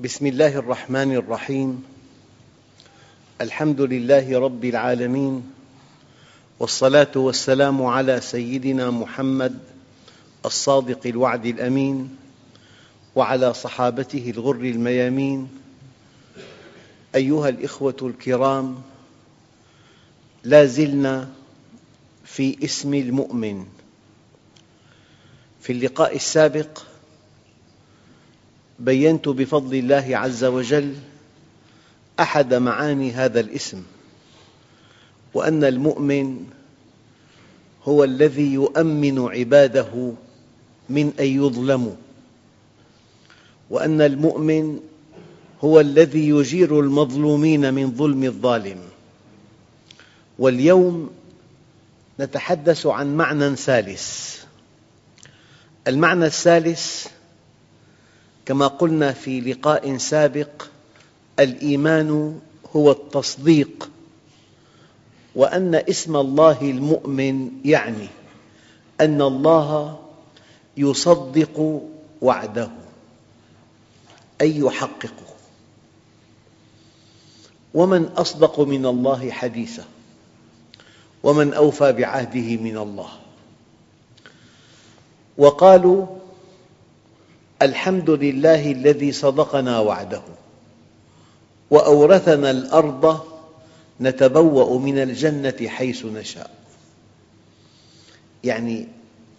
بسم الله الرحمن الرحيم. الحمد لله رب العالمين والصلاة والسلام على سيدنا محمد الصادق الوعد الأمين وعلى صحابته الغر الميامين. أيها الإخوة الكرام لا زلنا في اسم المؤمن. في اللقاء السابق بينت بفضل الله عز وجل أحد معاني هذا الاسم وأن المؤمن هو الذي يؤمن عباده من أن يظلموا وأن المؤمن هو الذي يجير المظلومين من ظلم الظالم. واليوم نتحدث عن معنى ثالث المعنى الثالث كما قلنا في لقاء سابق الإيمان هو التصديق وأن اسم الله المؤمن يعني أن الله يصدق وعده أي يحققه. ومن أصدق من الله حديثا ومن أوفى بعهده من الله. وقالوا الحمد لله الذي صدقنا وعده. وأورثنا الأرض نتبوأ من الجنة حيث نشاء. يعني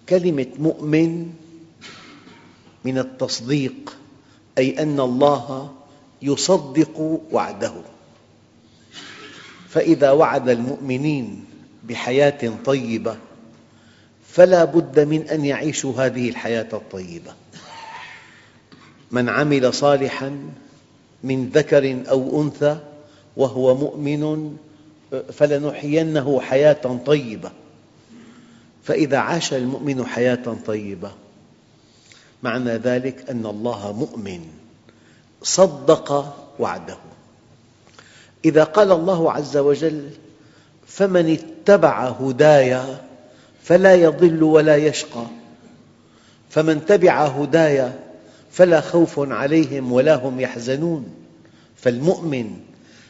كلمة مؤمن من التصديق أي أن الله يصدق وعده. فإذا وعد المؤمنين بحياة طيبة فلا بد من أن يعيشوا هذه الحياة الطيبة. من عمل صالحاً من ذكر أو أنثى وهو مؤمن فلنحيينه حياة طيبة. فإذا عاش المؤمن حياة طيبة معنى ذلك أن الله مؤمن صدق وعده. إذا قال الله عز وجل فمن اتبع هداي فلا يضل ولا يشقى فمن تبع هداي فلا خوف عليهم ولا هم يحزنون. فالمؤمن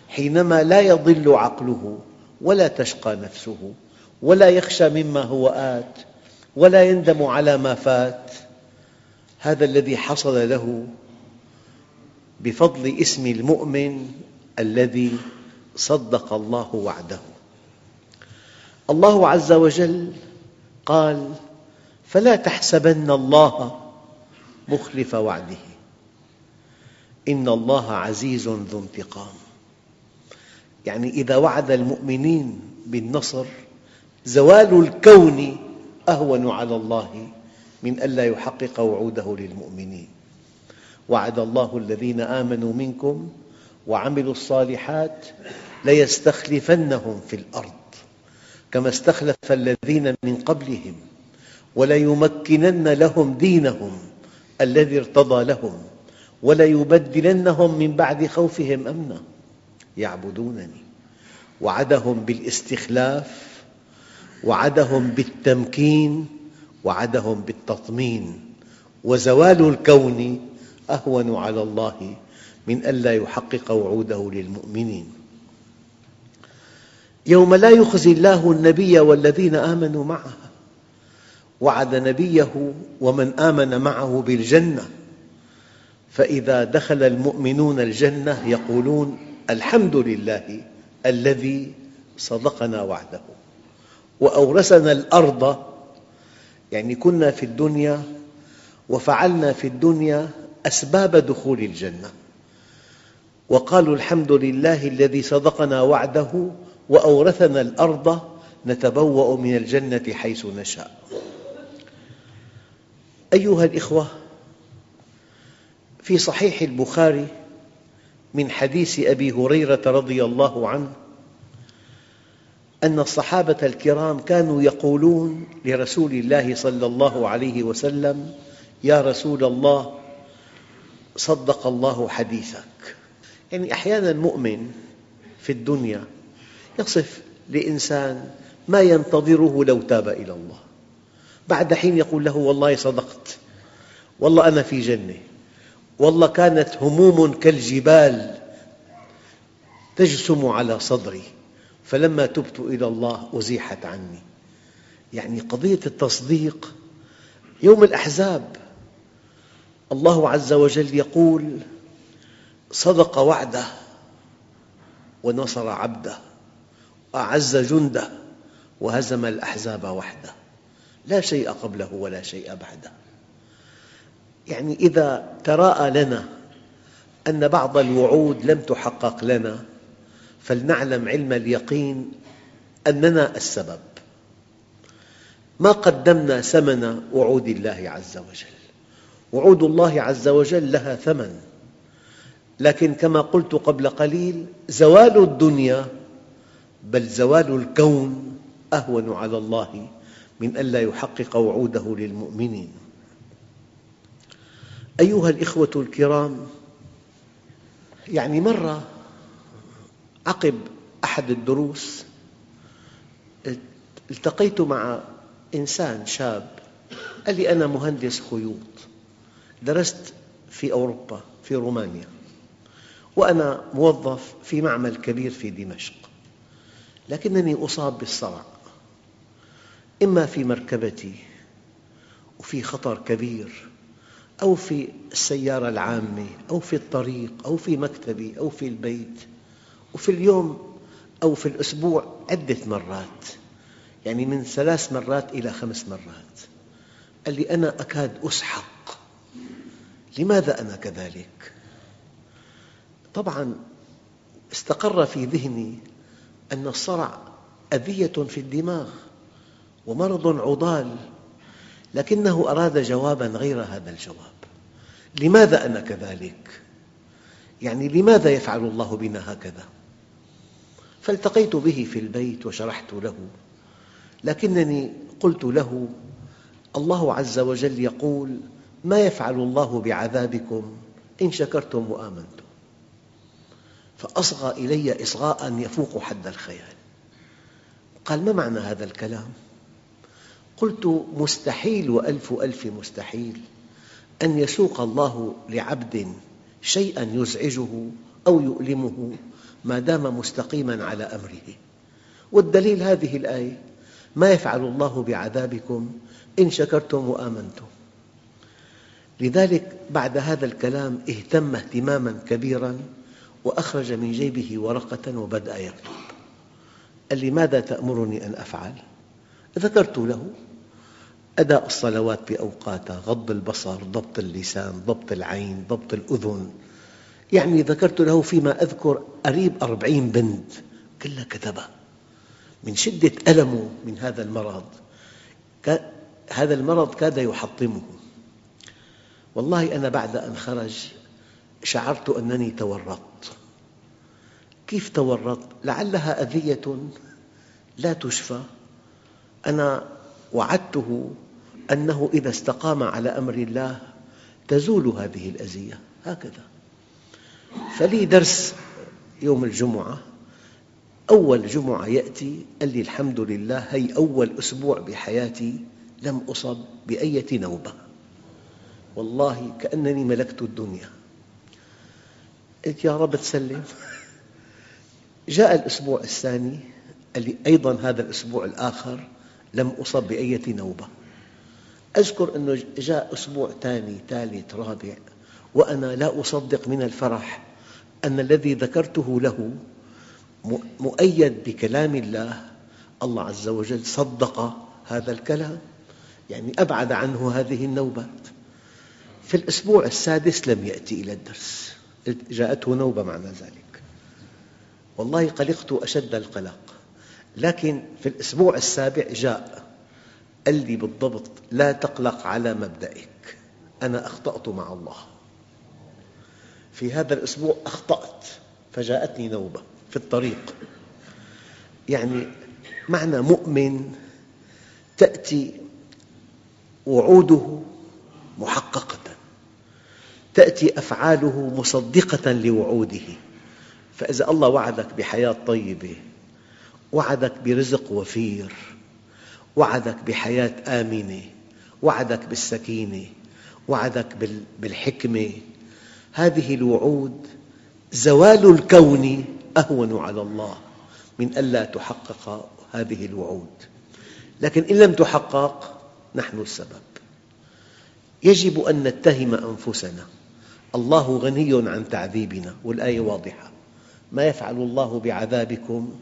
حينما لا يضل عقله ولا تشقى نفسه ولا يخشى مما هو آت ولا يندم على ما فات هذا الذي حصل له بفضل اسم المؤمن الذي صدق الله وعده. الله عز وجل قال فلا تحسبن الله مخلف وعده. إن الله عزيز ذو انتقام. يعني إذا وعد المؤمنين بالنصر زوال الكون أهون على الله من ألا يحقق وعوده للمؤمنين. وعد الله الذين آمنوا منكم وعملوا الصالحات ليستخلفنهم في الأرض كما استخلف الذين من قبلهم وليمكنن لهم دينهم. الذي ارتضى لهم وليبدلنهم من بعد خوفهم أمنا يعبدونني. وعدهم بالاستخلاف وعدهم بالتمكين وعدهم بالتطمين. وزوال الكون أهون على الله من ألا يحقق وعوده للمؤمنين. يوم لا يخزي الله النبي والذين آمنوا معه وعد نبيه ومن آمن معه بالجنة. فإذا دخل المؤمنون الجنة يقولون الحمد لله الذي صدقنا وعده. وأورثنا الأرض يعني كنا في الدنيا وفعلنا في الدنيا أسباب دخول الجنة. وقالوا الحمد لله الذي صدقنا وعده وأورثنا الأرض نتبوأ من الجنة حيث نشاء. أيها الإخوة في صحيح البخاري من حديث أبي هريرة رضي الله عنه أن الصحابة الكرام كانوا يقولون لرسول الله صلى الله عليه وسلم يا رسول الله صدق الله حديثك. يعني أحيانا مؤمن في الدنيا يصف لإنسان ما ينتظره لو تاب إلى الله بعد حين يقول له والله صدقت والله أنا في جنة. والله كانت هموم كالجبال تجسم على صدري. فلما تبت إلى الله أزيحت عني. يعني قضية التصديق يوم الأحزاب. الله عز وجل يقول صدق وعده ونصر عبده وأعز جنده وهزم الأحزاب وحده. لا شيء قبله ولا شيء بعده. يعني إذا تراءى لنا أن بعض الوعود لم تحقق لنا فلنعلم علم اليقين أننا السبب. ما قدمنا ثمن وعود الله عز وجل. وعود الله عز وجل لها ثمن. لكن كما قلت قبل قليل زوال الدنيا بل زوال الكون أهون على الله من ألا يحقق وعوده للمؤمنين. أيها الإخوة الكرام يعني مرة عقب أحد الدروس التقيت مع إنسان شاب قال لي أنا مهندس خيوط درست في أوروبا في رومانيا وأنا موظف في معمل كبير في دمشق لكنني أصاب بالصرع إما في مركبتي وفي خطر كبير أو في السيارة العامة أو في الطريق أو في مكتبي أو في البيت وفي اليوم أو في الأسبوع عدة مرات. يعني من ثلاث مرات إلى خمس مرات. قال لي أنا أكاد أسحق. لماذا أنا كذلك؟ طبعا استقر في ذهني أن الصرع أذية في الدماغ ومرض عضال لكنه أراد جوابا غير هذا الجواب لماذا أنا كذلك؟ يعني لماذا يفعل الله بنا هكذا؟ فالتقيت به في البيت وشرحت له لكنني قلت له الله عز وجل يقول ما يفعل الله بعذابكم إن شكرتم وآمنتم فأصغى إلي إصغاء يفوق حد الخيال قال ما معنى هذا الكلام؟ قلت مستحيل وألف ألف مستحيل أن يسوق الله لعبد شيئا يزعجه أو يؤلمه ما دام مستقيما على أمره. والدليل هذه الآية ما يفعل الله بعذابكم إن شكرتم وآمنتم. لذلك بعد هذا الكلام اهتم اهتماما كبيرا وأخرج من جيبه ورقة وبدأ يكتب. قال لي ماذا تأمرني أن أفعل؟ ذكرت له أداء الصلوات بأوقاتها غض البصر ضبط اللسان ضبط العين ضبط الأذن. يعني ذكرت له فيما أذكر قريب أربعين بند كلها كتبها. من شدة ألمه من هذا المرض هذا المرض كاد يحطمه. والله أنا بعد أن خرج شعرت أنني تورطت. كيف تورطت؟ لعلها أذية لا تشفى. أنا وعدته أنه إذا استقام على أمر الله تزول هذه الأذية هكذا. فلي درس يوم الجمعة. أول جمعة يأتي قال لي الحمد لله هي أول أسبوع بحياتي لم أصب بأية نوبة. والله كأنني ملكت الدنيا. قلت يا رب تسلم. جاء الأسبوع الثاني قال لي أيضا هذا الأسبوع الآخر لم أصب بأية نوبة. أذكر أنه جاء أسبوع ثاني ثالث رابع وأنا لا أصدق من الفرح أن الذي ذكرته له مؤيد بكلام الله الله عز وجل صدق هذا الكلام. يعني أبعد عنه هذه النوبات في الأسبوع السادس لم يأتي إلى الدرس. جاءته نوبة معنى ذلك. والله قلقت أشد القلق. لكن في الأسبوع السابع جاء. قال لي بالضبط لا تقلق على مبدئك أنا أخطأت مع الله. في هذا الأسبوع أخطأت فجاءتني نوبة في الطريق. يعني معنى مؤمن تأتي وعوده محققة تأتي أفعاله مصدقة لوعوده. فإذا الله وعدك بحياة طيبة وعدك برزق وفير وعدك بحياة آمنة وعدك بالسكينة وعدك بالحكمة. هذه الوعود زوال الكون أهون على الله من ألا تحقق هذه الوعود. لكن إن لم تحقق نحن السبب. يجب أن نتهم أنفسنا. الله غني عن تعذيبنا والآية واضحة. ما يفعل الله بعذابكم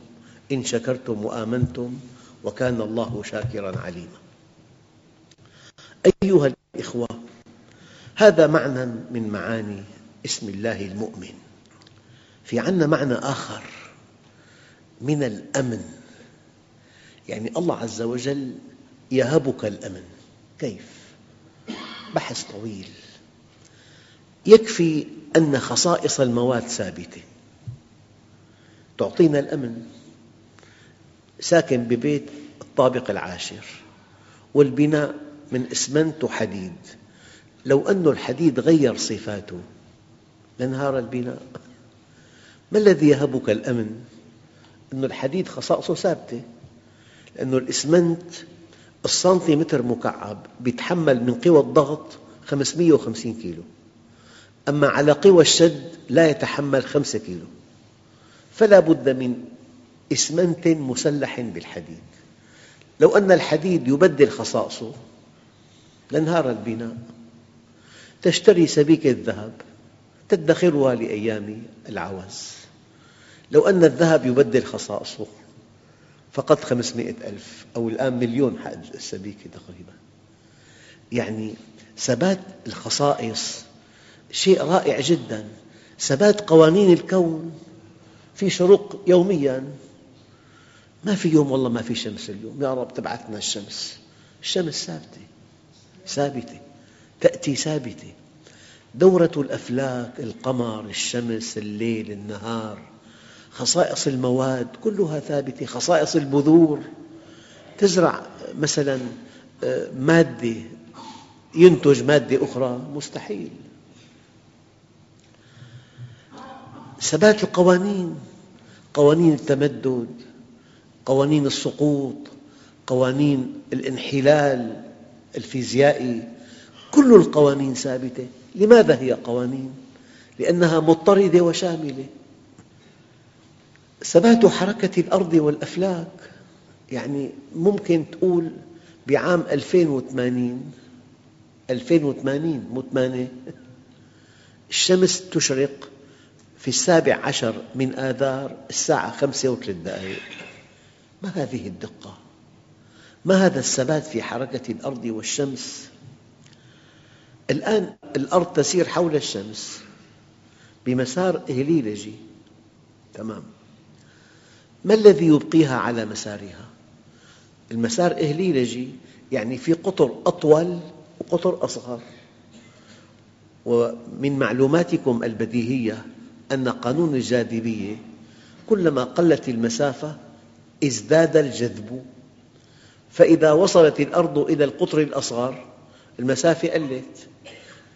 إن شكرتم وآمنتم وكان الله شاكراً عليماً. أيها الإخوة هذا معنى من معاني اسم الله المؤمن. في عنا معنى آخر من الأمن. يعني الله عز وجل يهبك الأمن. كيف؟ بحث طويل. يكفي أن خصائص المواد ثابتة. تعطينا الأمن. ساكن ببيت الطابق العاشر والبناء من إسمنت وحديد لو أن الحديد غير صفاته لانهار البناء. ما الذي يهبك الأمن؟ أن الحديد خصائصه ثابتة. لأن الإسمنت السنتيمتر مكعب يتحمل من قوى الضغط 550 كيلو. أما على قوى الشد لا يتحمل 5 كيلو. فلا بد من إسمنت مسلح بالحديد. لو أن الحديد يبدل خصائصه لانهار البناء. تشتري سبيكة ذهب تدخرها لأيام العوز. لو أن الذهب يبدل خصائصه فقط خمسمائة ألف أو الآن مليون حق السبيكة تقريبا. يعني ثبات الخصائص شيء رائع جدا. ثبات قوانين الكون في شروق يوميا. ما في يوم والله ما في شمس اليوم. يا رب تبعثنا الشمس. الشمس ثابتة. ثابتة. تأتي ثابتة. دورة الأفلاك القمر الشمس الليل النهار خصائص المواد كلها ثابتة خصائص البذور. تزرع مثلا آه، مادة ينتج مادة أخرى؟ مستحيل. ثبات القوانين. قوانين التمدد. قوانين السقوط قوانين الانحلال الفيزيائي كل القوانين ثابتة. لماذا هي قوانين؟ لأنها مضطردة وشاملة. ثبات حركة الأرض والأفلاك يعني ممكن تقول بعام 2080 2080 مو 8 الشمس تشرق في السابع عشر من آذار الساعة خمسة وثلاث دقائق. ما هذه الدقة؟ ما هذا الثبات في حركة الأرض والشمس؟ الآن الأرض تسير حول الشمس بمسار إهليلجي تمام ما الذي يبقيها على مسارها؟ المسار إهليلجي يعني في قطر أطول وقطر أصغر ومن معلوماتكم البديهية أن قانون الجاذبية كلما قلت المسافة ازداد الجذب. فإذا وصلت الأرض إلى القطر الأصغر المسافة قلت.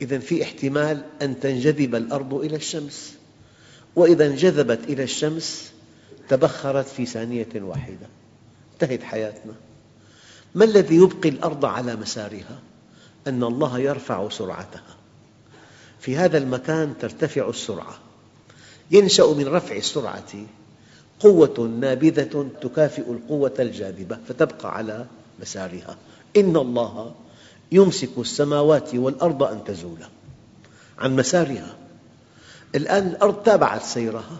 إذا في احتمال أن تنجذب الأرض إلى الشمس. وإذا انجذبت إلى الشمس تبخرت في ثانية واحدة. انتهت حياتنا. ما الذي يبقي الأرض على مسارها؟ أن الله يرفع سرعتها. في هذا المكان ترتفع السرعة. ينشأ من رفع السرعة قوة نابذة تكافئ القوة الجاذبة فتبقى على مسارها. إن الله يمسك السماوات والأرض أن تزولا عن مسارها. الآن الأرض تابعت سيرها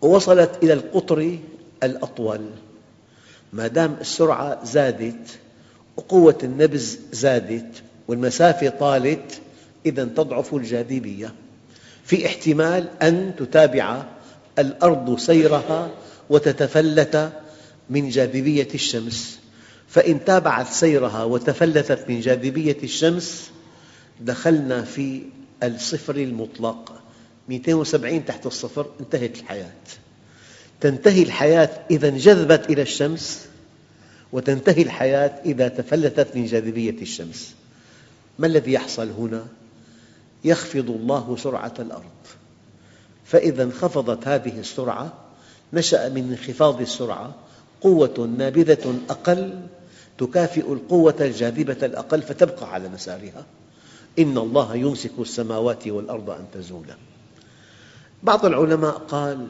ووصلت إلى القطر الأطول. ما دام السرعة زادت وقوة النبذ زادت والمسافة طالت إذا تضعف الجاذبية. في احتمال أن تتابع الأرض سيرها وتتفلت من جاذبية الشمس. فإن تابعت سيرها وتفلتت من جاذبية الشمس دخلنا في الصفر المطلق. 270 تحت الصفر انتهت الحياة. تنتهي الحياة إذا انجذبت إلى الشمس وتنتهي الحياة إذا تفلتت من جاذبية الشمس. ما الذي يحصل هنا؟ يخفض الله سرعة الأرض. فإذا انخفضت هذه السرعة نشأ من انخفاض السرعة قوة نابذة أقل تكافئ القوة الجاذبة الأقل فتبقى على مسارها. إن الله يمسك السماوات والأرض أن تزولا. بعض العلماء قال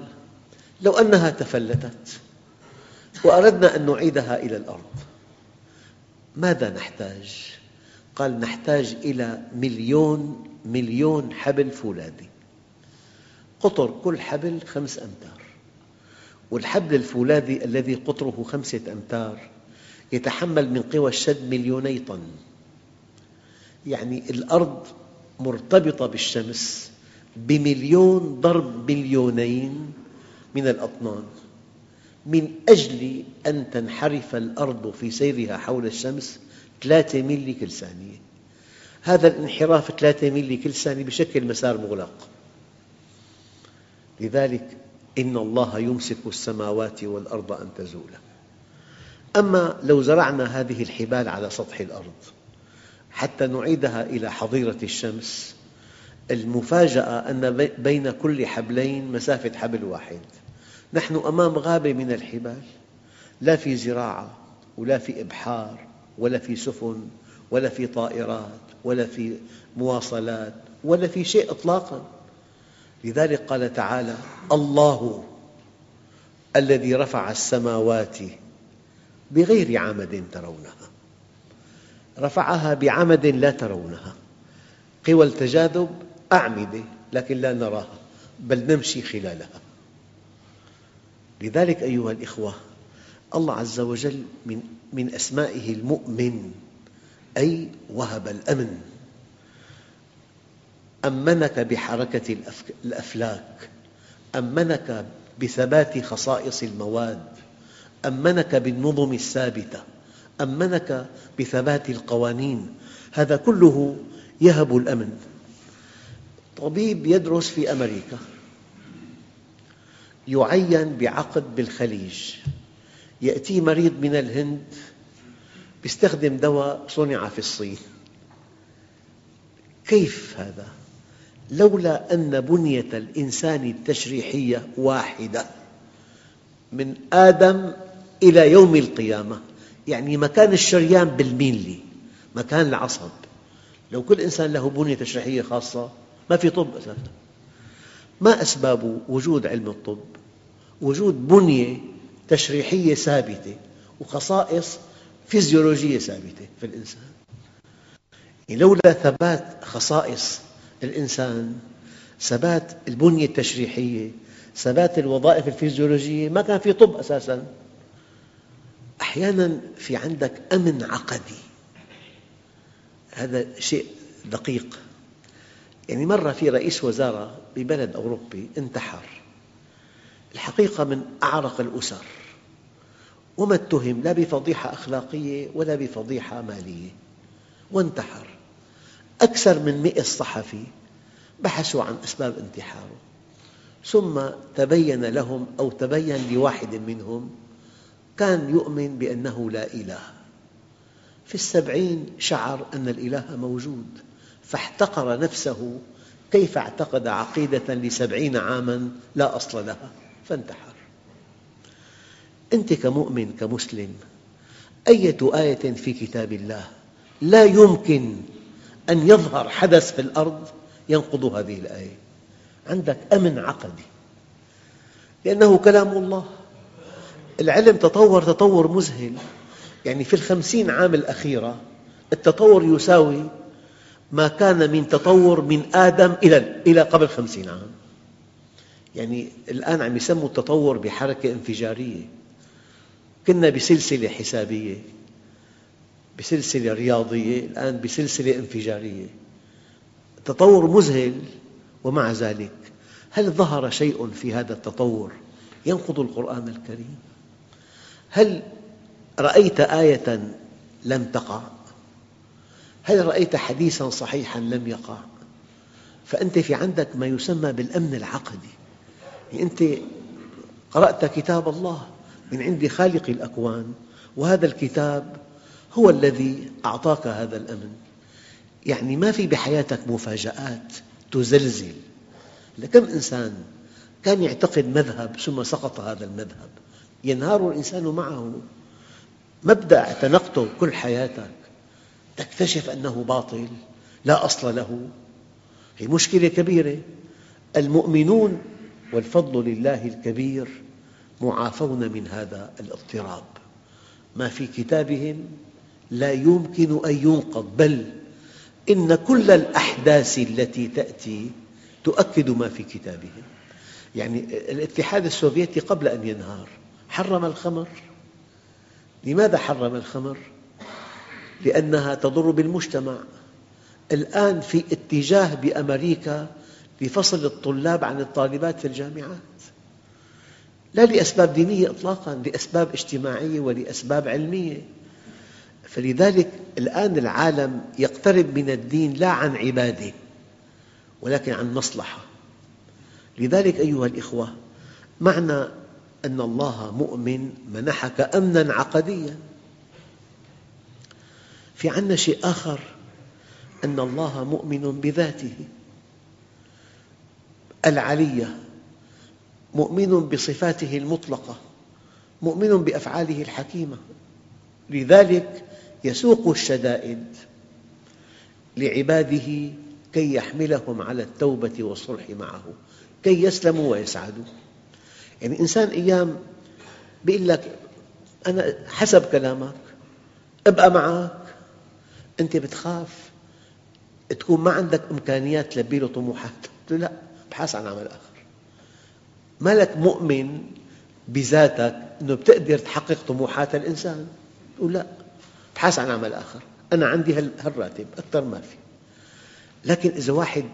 لو أنها تفلتت وأردنا أن نعيدها إلى الأرض ماذا نحتاج؟ قال نحتاج إلى مليون مليون حبل فولاذي قطر كل حبل خمس أمتار. والحبل الفولاذي الذي قطره خمسة أمتار يتحمل من قوى الشد مليوني طن. يعني الأرض مرتبطة بالشمس بمليون ضرب مليونين من الأطنان. من أجل أن تنحرف الأرض في سيرها حول الشمس ثلاثة ميلي كل ثانية. هذا الانحراف ثلاثة ميلي كل ثانية بشكل مسار مغلق. لذلك إن الله يمسك السماوات والأرض أن تزولا. أما لو زرعنا هذه الحبال على سطح الأرض حتى نعيدها إلى حظيرة الشمس المفاجأة أن بين كل حبلين مسافة حبل واحد. نحن أمام غابة من الحبال لا في زراعة ولا في إبحار ولا في سفن ولا في طائرات ولا في مواصلات ولا في شيء إطلاقاً. لذلك قال تعالى الله الذي رفع السماوات بغير عمد ترونها. رفعها بعمد لا ترونها. قوى التجاذب أعمدة لكن لا نراها بل نمشي خلالها. لذلك أيها الأخوة الله عز وجل من, أسمائه المؤمن أي وهب الأمن. أمنك بحركة الأفلاك؟ أمنك بثبات خصائص المواد؟ أمنك بالنظم الثابتة؟ أمنك بثبات القوانين؟ هذا كله يهب الأمن. طبيب يدرس في أمريكا. يعين بعقد بالخليج. يأتي مريض من الهند يستخدم دواء صنع في الصين. كيف هذا؟ لولا أن بنية الإنسان التشريحية واحدة من آدم إلى يوم القيامة. يعني مكان الشريان بالميلي مكان العصب. لو كل إنسان له بنية تشريحية خاصة ما في طب أساسا. ما أسباب وجود علم الطب؟ وجود بنية تشريحية ثابتة وخصائص فيزيولوجية ثابتة في الإنسان. يعني لولا ثبات خصائص الإنسان ثبات البنية التشريحية ثبات الوظائف الفيزيولوجية ما كان في طب أساساً. أحياناً في عندك أمن عقدي. هذا شيء دقيق. يعني مرة في رئيس وزارة ببلد أوروبي انتحر. الحقيقة من أعرق الأسر. وما اتهم لا بفضيحة أخلاقية ولا بفضيحة مالية. وانتحر. أكثر من مئة صحفي بحثوا عن أسباب انتحاره ثم تبين لهم أو تبين لواحد منهم كان يؤمن بأنه لا إله. في السبعين شعر أن الإله موجود فاحتقر نفسه كيف اعتقد عقيدة لسبعين عاماً لا أصل لها فانتحر. أنت كمؤمن كمسلم أية آية في كتاب الله لا يمكن أن يظهر حدث في الأرض ينقض هذه الآية. عندك أمن عقدي. لأنه كلام الله. العلم تطور تطور مذهل. يعني في الخمسين عام الأخيرة التطور يساوي ما كان من تطور من آدم إلى قبل خمسين عام. يعني الآن عم يسموا التطور بحركة انفجارية. كنا بسلسلة حسابية. بسلسلة رياضية الآن بسلسلة انفجارية تطور مذهل ومع ذلك هل ظهر شيء في هذا التطور ينقض القرآن الكريم؟ هل رأيت آية لم تقع؟ هل رأيت حديثا صحيحا لم يقع فأنت في عندك ما يسمى بالأمن العقدي يعني أنت قرأت كتاب الله من عند خالق الأكوان وهذا الكتاب هو الذي أعطاك هذا الأمن. يعني ما في بحياتك مفاجآت تزلزل. كم إنسان كان يعتقد مذهب ثم سقط هذا المذهب. ينهار الإنسان معه. مبدأ اعتنقته كل حياتك. تكتشف أنه باطل لا أصل له. هي مشكلة كبيرة. المؤمنون والفضل لله الكبير معافون من هذا الاضطراب. ما في كتابهم لا يمكن أن ينقض بل إن كل الأحداث التي تأتي تؤكد ما في كتابهم يعني الاتحاد السوفيتي قبل أن ينهار حرم الخمر. لماذا حرم الخمر؟ لأنها تضر بالمجتمع. الآن في اتجاه بأمريكا لفصل الطلاب عن الطالبات في الجامعات. لا لأسباب دينية إطلاقاً لأسباب اجتماعية ولأسباب علمية. فلذلك الآن العالم يقترب من الدين لا عن عبادة ولكن عن مصلحة. لذلك أيها الأخوة معنى أن الله مؤمن منحك أمناً عقدياً. في عندنا شيء آخر أن الله مؤمن بذاته. العلية مؤمن بصفاته المطلقة مؤمن بأفعاله الحكيمة. لذلك يسوق الشدائد لعباده كي يحملهم على التوبة والصلح معه كي يسلموا ويسعدوا. يعني إنسان أيام يقول لك أنا حسب كلامك أبقى معك. أنت بتخاف تكون ما عندك إمكانيات تلبي له طموحاته قلت له لا ابحث عن عمل آخر ما لك مؤمن بذاتك أنه بتقدر تحقق طموحات الإنسان؟ تقول لا. ابحث عن عمل آخر. أنا عندي هالراتب أكثر ما في. لكن إذا واحد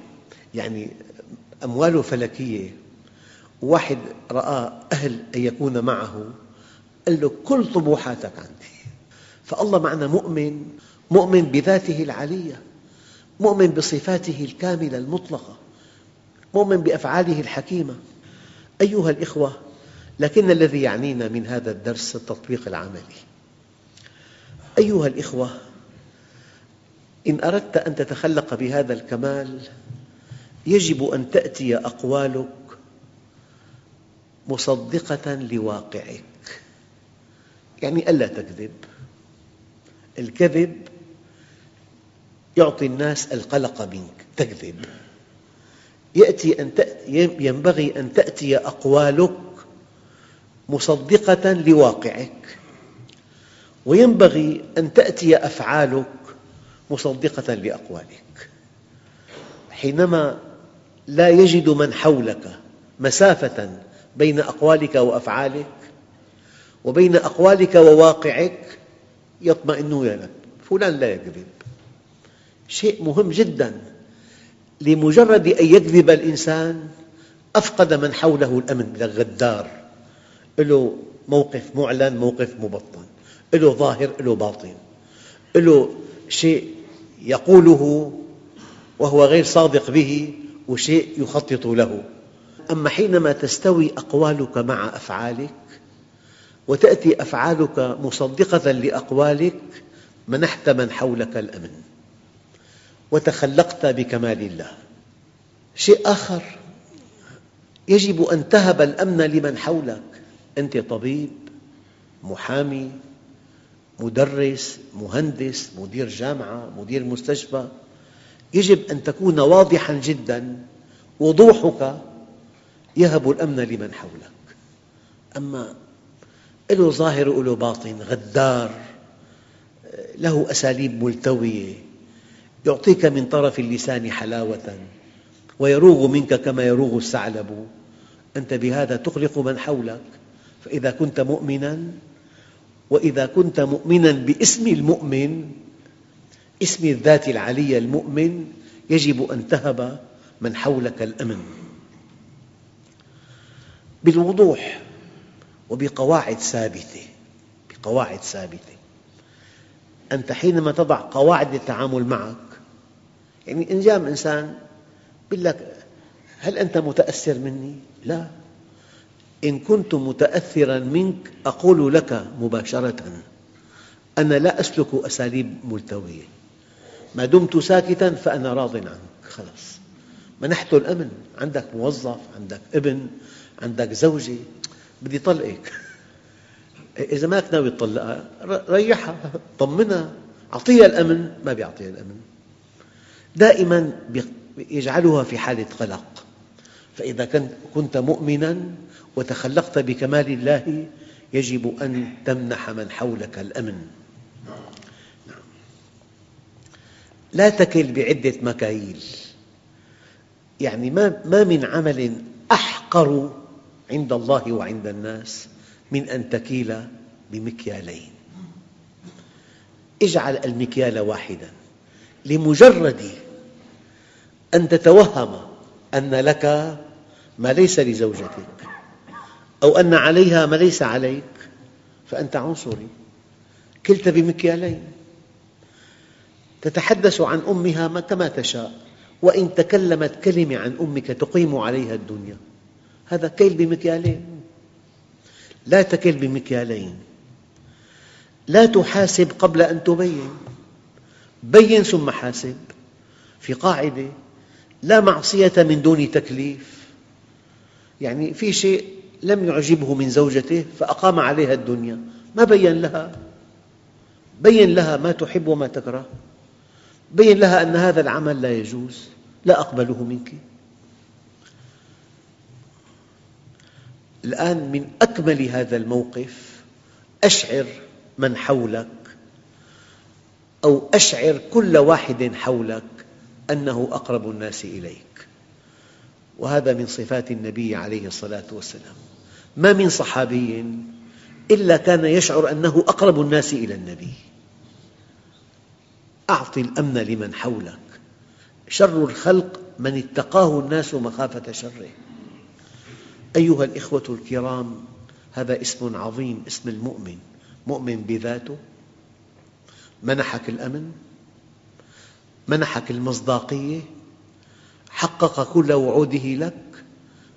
يعني أمواله فلكية وواحد رأى أهل أن يكون معه قال له كل طموحاتك عندي. فالله معنا مؤمن مؤمن بذاته العلية مؤمن بصفاته الكاملة المطلقة مؤمن بأفعاله الحكيمة. أيها الأخوة لكن الذي يعنينا من هذا الدرس التطبيق العملي. أيها الأخوة إن أردت أن تتخلق بهذا الكمال يجب أن تأتي أقوالك مصدقة لواقعك. يعني ألا تكذب. الكذب يعطي الناس القلق منك. تكذب. يأتي أن ينبغي أن تأتي أقوالك مصدقة لواقعك. وينبغي أن تأتي أفعالك مصدقة لأقوالك. حينما لا يجد من حولك مسافة بين أقوالك وأفعالك وبين أقوالك وواقعك يطمئنون لك فلان لا يكذب. شيء مهم جدا. لمجرد أن يكذب الإنسان أفقد من حوله الأمن غدار له موقف معلن موقف مبطن. له ظاهر له باطن. له شيء يقوله وهو غير صادق به وشيء يخطط له. أما حينما تستوي أقوالك مع أفعالك وتأتي أفعالك مصدقة لأقوالك منحت من حولك الأمن وتخلقت بكمال الله. شيء آخر يجب أن تهب الأمن لمن حولك. أنت طبيب محامي مدرس مهندس مدير جامعة مدير مستشفى يجب أن تكون واضحاً جداً وضوحك يهب الأمن لمن حولك. أما له ظاهر وله باطن غدار له أساليب ملتوية يعطيك من طرف اللسان حلاوة ويروغ منك كما يروغ الثعلب أنت بهذا تقلق من حولك. فإذا كنت مؤمناً وإذا كنت مؤمناً باسم المؤمن اسم الذات العلي المؤمن يجب أن تهب من حولك الأمن بالوضوح وبقواعد ثابتة بقواعد ثابتة. أنت حينما تضع قواعد التعامل معك يعني إن جاء إنسان يقول لك هل أنت متأثر مني؟ لا. إن كنت متأثرا منك أقول لك مباشرة أنا لا أسلك أساليب ملتوية. ما دمت ساكتا فأنا راض عنك. خلاص. منحت الأمن. عندك موظف عندك ابن عندك زوجة. بدي طلقك. إذا ما ناوي تطلقها ريحها طمنها. أعطيها الأمن. ما بيعطيها الأمن. دائما يجعلها في حالة قلق. فإذا كنت مؤمنا وتخلقت بكمال الله يجب أن تمنح من حولك الأمن. لا تكل بعدة مكاييل. يعني ما من عمل أحقر عند الله وعند الناس من أن تكيل بمكيالين. اجعل المكيال واحدا لمجرد أن تتوهم أن لك ما ليس لزوجتك أو أن عليها ما ليس عليك فأنت عنصري. كلت بمكيالين تتحدث عن أمها كما تشاء وإن تكلمت كلمة عن أمك تقيم عليها الدنيا. هذا كيل بمكيالين لا تكل بمكيالين لا تحاسب قبل أن تبين. بين ثم حاسب في قاعدة. لا معصية من دون تكليف. يعني في شيء لم يعجبه من زوجته فأقام عليها الدنيا. ما بين لها؟ بين لها ما تحب وما تكره. بين لها أن هذا العمل لا يجوز لا أقبله منك. الآن من أكمل هذا الموقف أشعر من حولك أو أشعر كل واحد حولك. أنه أقرب الناس إليك. وهذا من صفات النبي عليه الصلاة والسلام. ما من صحابي إلا كان يشعر أنه أقرب الناس إلى النبي. أعط الأمن لمن حولك. شر الخلق من اتقاه الناس مخافة شره. أيها الإخوة الكرام هذا اسم عظيم اسم المؤمن. مؤمن بذاته. منحك الأمن. منحك المصداقية حقق كل وعوده لك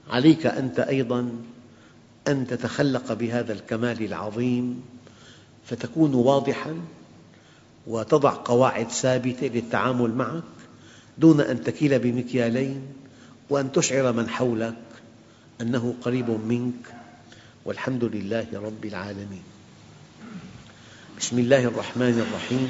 عليك أنت أيضا أن تتخلق بهذا الكمال العظيم فتكون واضحاً وتضع قواعد ثابتة للتعامل معك دون أن تكيل بمكيالين وأن تشعر من حولك أنه قريب منك. والحمد لله رب العالمين. بسم الله الرحمن الرحيم.